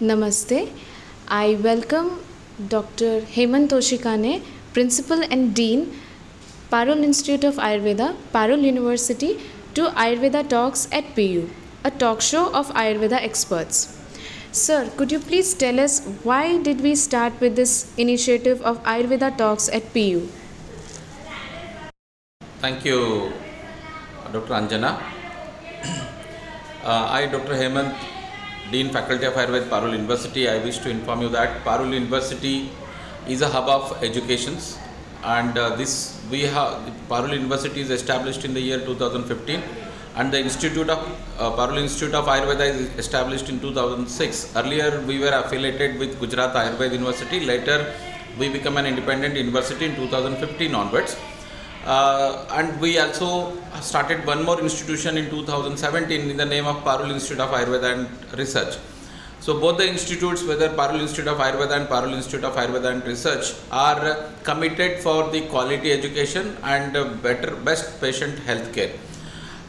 Namaste. I welcome Dr. Hemant Toshikhane, Principal and Dean, Parul Institute of Ayurveda, Parul University, to Ayurveda Talks at PU, a talk show of Ayurveda experts. Sir, could you please tell us why did we start with this initiative of Ayurveda Talks at PU? Thank you, Dr. Anjana. Uh, I, Dr. Hemant, Dean Faculty of Ayurveda, Parul University, I wish to inform you that Parul University is a hub of educations and uh, this we have Parul University is established in the year 2015 and the Institute of uh, Parul Institute of Ayurveda is established in 2006. Earlier we were affiliated with Gujarat Ayurveda University. Later we become an independent university in 2015 onwards. Uh, and we also started one more institution in 2017 in the name of Parul Institute of Ayurveda and Research. So both the institutes, whether Parul Institute of Ayurveda and Parul Institute of Ayurveda and Research, are committed for the quality education and better, best patient health care.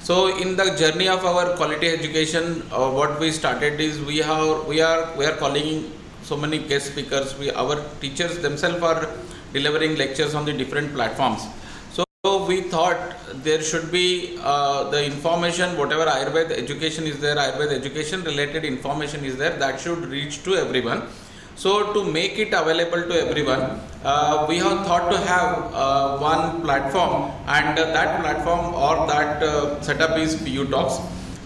So in the journey of our quality education, uh, what we started is we have we are we are calling so many guest speakers. We our teachers themselves are delivering lectures on the different platforms. We thought there should be uh, the information, whatever Ayurveda education is there, Ayurveda education related information is there, that should reach to everyone. So to make it available to everyone, uh, we have thought to have uh, one platform and that platform or that uh, setup is PU Talks.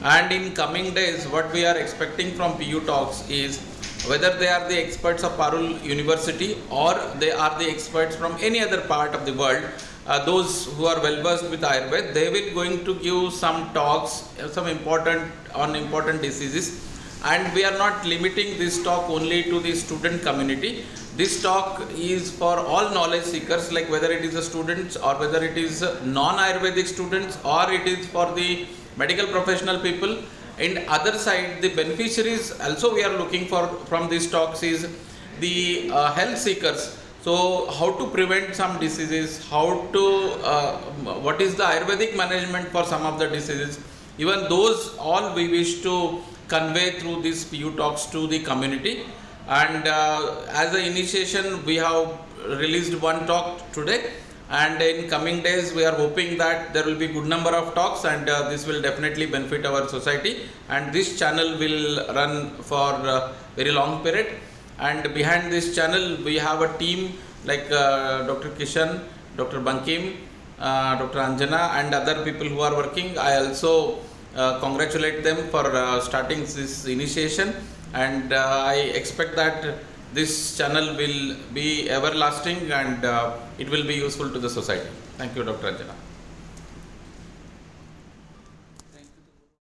And in coming days, what we are expecting from PU Talks is whether they are the experts of Parul University or they are the experts from any other part of the world, uh, those who are well versed with Ayurveda, they will going to give some talks, uh, some important on important diseases. And we are not limiting this talk only to the student community. This talk is for all knowledge seekers, like whether it is the students or whether it is non-Ayurvedic students or it is for the medical professional people. And other side, the beneficiaries also we are looking for from these talks is the uh, health seekers. So how to prevent some diseases, how to, uh, what is the Ayurvedic management for some of the diseases, even those all we wish to convey through these PU talks to the community. And uh, as an initiation, we have released one talk today and in coming days we are hoping that there will be good number of talks and uh, this will definitely benefit our society and this channel will run for uh, very long period and behind this channel we have a team like uh, Dr. Kishan, Dr. Bankim, uh, Dr. Anjana and other people who are working. I also uh, congratulate them for uh, starting this initiation and I expect that this channel will be everlasting and uh, it will be useful to the society. Thank you Dr. Anjana.